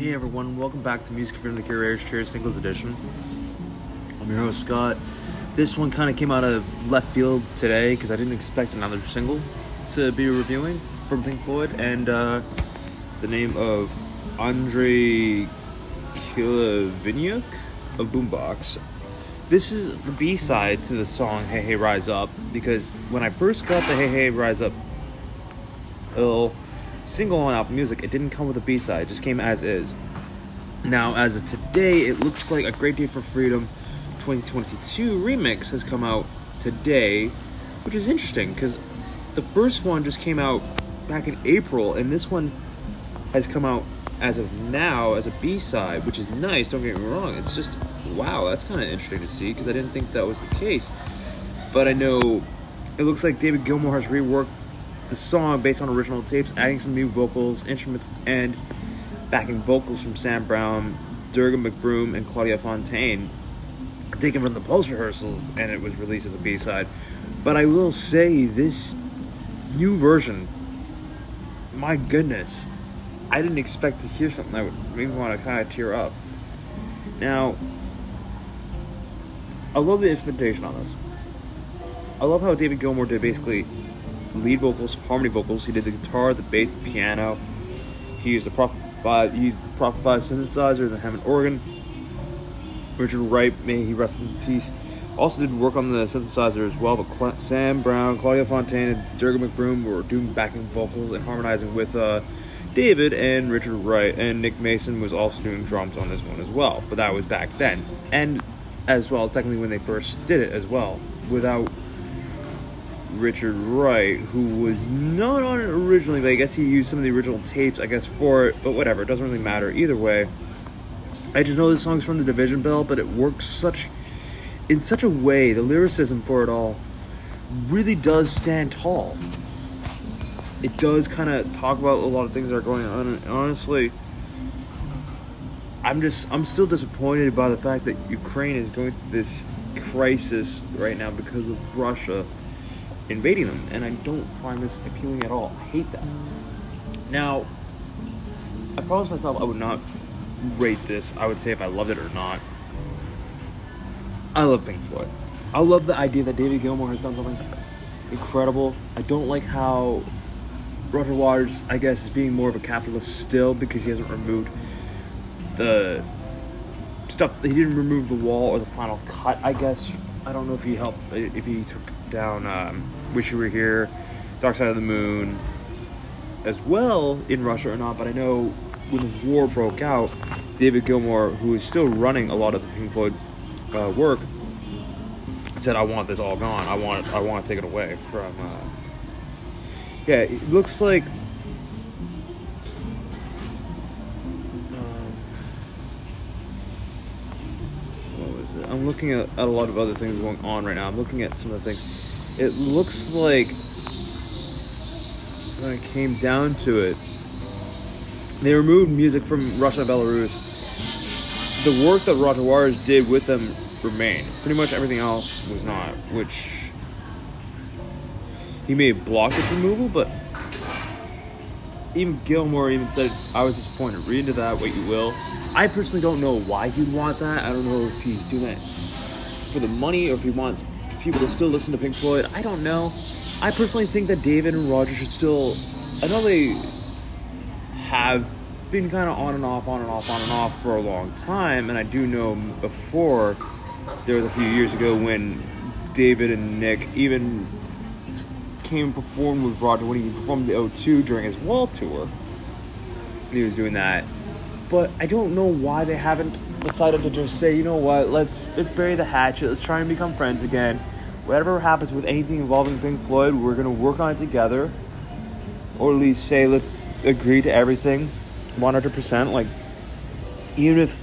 Hey everyone, welcome back to Music from the Curators Cheers Singles Edition. I'm your host Scott. This one kind of came out of left field today because I didn't expect another single to be reviewing from Pink Floyd, and uh, the name of Andre Khlyvnyuk of Boombox. This is the B side to the song Hey Hey Rise Up because when I first got the Hey Hey Rise Up little single on Apple Music, it didn't come with a B side, it just came as is. Now, as of today, it looks like A Great Day for Freedom 2022 remix has come out today, which is interesting because the first one just came out back in April, and this one has come out as of now as a B side, which is nice. Don't get me wrong. It's just wow, that's kind of interesting to see because I didn't think that was the case. But I know it looks like David Gilmour has reworked the song based on original tapes, adding some new vocals, instruments, and backing vocals from Sam Brown, Durga McBroom, and Claudia Fontaine, taken from the post rehearsals, and it was released as a B side. But I will say, this new version, my goodness, I didn't expect to hear something that would make me want to kind of tear up. Now, I love the instrumentation on this. I love how David Gilmour did basically lead vocals, harmony vocals. He did the guitar, the bass, the piano. He used the Prophet 5, he used the Prophet 5 synthesizer, the Hammond organ. Richard Wright, may he rest in peace, also did work on the synthesizer as well, but Sam Brown, Claudia Fontaine, and Durga McBroom were doing backing vocals and harmonizing with uh, David and Richard Wright, and Nick Mason was also doing drums on this one as well, but that was back then. And as well as technically when they first did it as well, without Richard Wright, who was not on it originally, but I guess he used some of the original tapes, I guess, for it, but whatever, it doesn't really matter either way. I just know this song's from the Division Bell, but it works such in such a way, the lyricism for it all really does stand tall. It does kind of talk about a lot of things that are going on, and honestly, I'm just I'm still disappointed by the fact that Ukraine is going through this crisis right now because of Russia invading them, and I don't find this appealing at all. I hate that. Now, I promised myself I would not rate this. I would say if I loved it or not. I love Pink Floyd. I love the idea that David Gilmour has done something incredible. I don't like how Roger Waters, I guess, is being more of a capitalist still because he hasn't removed the stuff. He didn't remove the wall or the final cut. I guess I don't know if he helped if he took down um, "Wish You Were Here," "Dark Side of the Moon," as well in Russia or not. But I know when the war broke out, David Gilmour, who is still running a lot of the Pink Floyd uh, work, said, "I want this all gone. I want I want to take it away from." Uh, yeah, it looks like. I'm looking at, at a lot of other things going on right now. I'm looking at some of the things. It looks like when it came down to it, they removed music from Russia and Belarus. The work that Roger did with them remained. Pretty much everything else was not, which he may have blocked its removal, but even Gilmour even said, I was disappointed. Read into that what you will. I personally don't know why he'd want that. I don't know if he's doing that for the money or if he wants people to still listen to Pink Floyd. I don't know. I personally think that David and Roger should still. I know they have been kind of on and off, on and off, on and off for a long time, and I do know before there was a few years ago when David and Nick even came and performed with Roger when he performed the O2 during his wall tour. He was doing that. But I don't know why they haven't decided to just say, you know what, let's let's bury the hatchet, let's try and become friends again. Whatever happens with anything involving Pink Floyd, we're gonna work on it together. Or at least say let's agree to everything 100%. Like, even if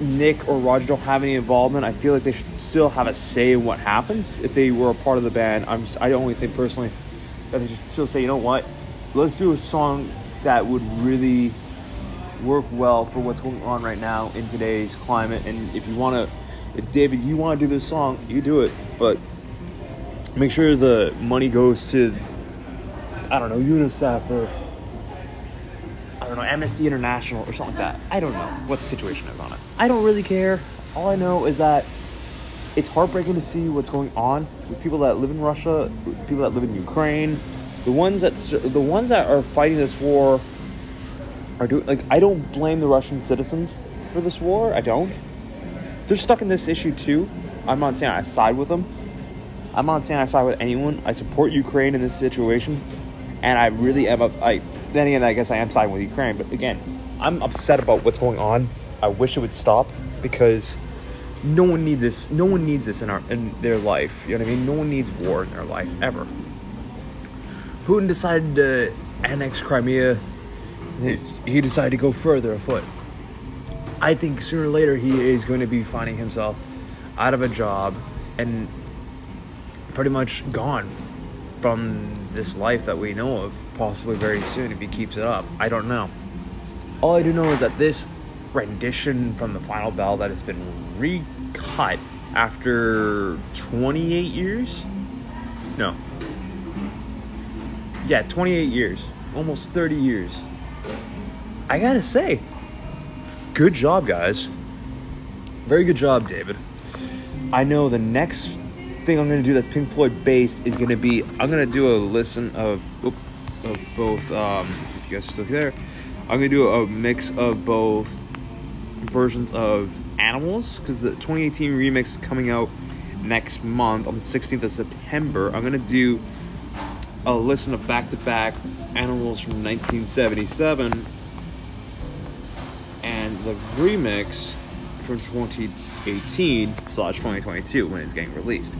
Nick or Roger don't have any involvement, I feel like they should still have a say in what happens. If they were a part of the band, I'm just, I only think personally that they should still say, you know what, let's do a song that would really work well for what's going on right now in today's climate. And if you want to, David, you want to do this song, you do it, but make sure the money goes to, I don't know, UNICEF or I don't know, Amnesty International or something like that. I don't know what the situation is on it. I don't really care. All I know is that it's heartbreaking to see what's going on with people that live in Russia, people that live in Ukraine, the ones that the ones that are fighting this war are doing like I don't blame the Russian citizens for this war. I don't. They're stuck in this issue too. I'm not saying I side with them. I'm not saying I side with anyone. I support Ukraine in this situation, and I really am. I then again, I guess I am siding with Ukraine. But again, I'm upset about what's going on. I wish it would stop because no one needs this. No one needs this in our in their life. You know what I mean? No one needs war in their life ever. Putin decided to annex Crimea. He decided to go further afoot. I think sooner or later he is going to be finding himself out of a job and pretty much gone from this life that we know of, possibly very soon if he keeps it up. I don't know. All I do know is that this rendition from the final bell that has been recut after 28 years? No. Yeah, 28 years. Almost 30 years. I gotta say, good job, guys. Very good job, David. I know the next thing I'm gonna do that's Pink Floyd based is gonna be I'm gonna do a listen of of both. Um, if you guys are still there, I'm gonna do a mix of both versions of Animals because the 2018 remix is coming out next month on the 16th of September. I'm gonna do a listen of back to back Animals from 1977 and the remix from 2018 slash 2022 when it's getting released.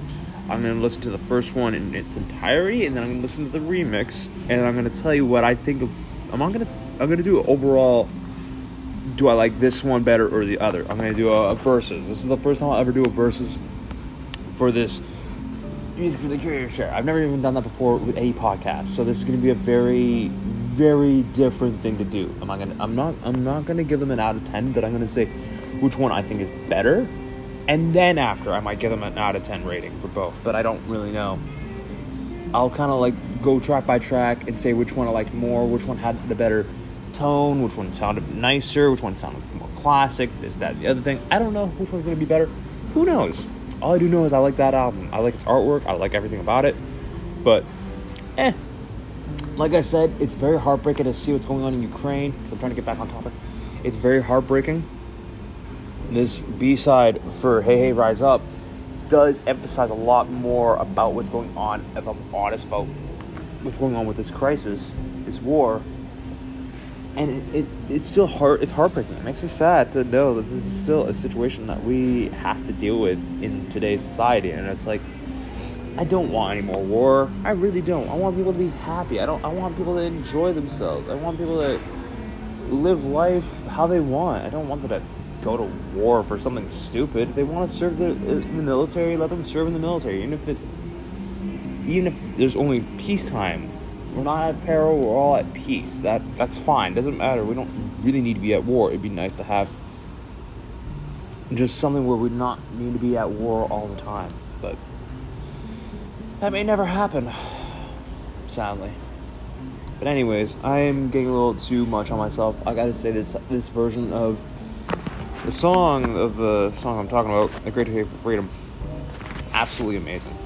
I'm gonna listen to the first one in its entirety, and then I'm gonna listen to the remix, and I'm gonna tell you what I think of. I'm not gonna. I'm gonna do overall. Do I like this one better or the other? I'm gonna do a, a versus. This is the first time I'll ever do a versus for this music for the curious share. I've never even done that before with a podcast, so this is gonna be a very, very different thing to do. I'm not gonna. I'm not. I'm not gonna give them an out of ten, but I'm gonna say which one I think is better. And then after, I might give them an out of 10 rating for both, but I don't really know. I'll kind of like go track by track and say which one I liked more, which one had the better tone, which one sounded nicer, which one sounded more classic, this, that, the other thing. I don't know which one's gonna be better. Who knows? All I do know is I like that album. I like its artwork. I like everything about it. But, eh. Like I said, it's very heartbreaking to see what's going on in Ukraine. So I'm trying to get back on topic. It's very heartbreaking this B side for Hey Hey Rise Up does emphasize a lot more about what's going on, if I'm honest about what's going on with this crisis, this war. And it, it, it's still hard, it's heartbreaking. It makes me sad to know that this is still a situation that we have to deal with in today's society. And it's like, I don't want any more war. I really don't. I want people to be happy. I don't I want people to enjoy themselves. I want people to live life how they want. I don't want them to go to war for something stupid. If they want to serve the, in the military, let them serve in the military. Even if it's even if there's only peacetime, we're not at peril. We're all at peace. That that's fine. Doesn't matter. We don't really need to be at war. It'd be nice to have just something where we not need to be at war all the time. But that may never happen, sadly. But anyways, I am getting a little too much on myself. I gotta say this this version of the song of the song I'm talking about, "A Great Day for Freedom," absolutely amazing,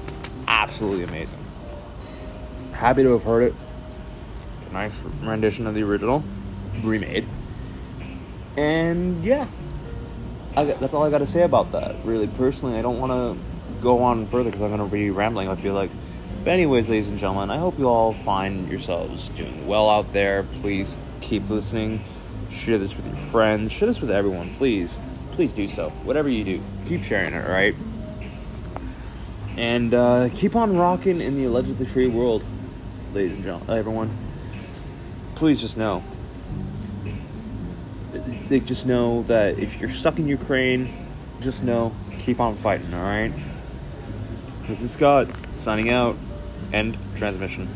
absolutely amazing. Happy to have heard it. It's a nice rendition of the original, remade, and yeah, that's all I got to say about that. Really, personally, I don't want to go on further because I'm going to be rambling. I feel like. But anyways, ladies and gentlemen, I hope you all find yourselves doing well out there. Please keep listening Share this with your friends. Share this with everyone, please. Please do so. Whatever you do, keep sharing it, alright? And uh, keep on rocking in the allegedly free world, ladies and gentlemen, everyone. Please just know. They just know that if you're stuck in Ukraine, just know, keep on fighting, alright? This is Scott, signing out. End transmission.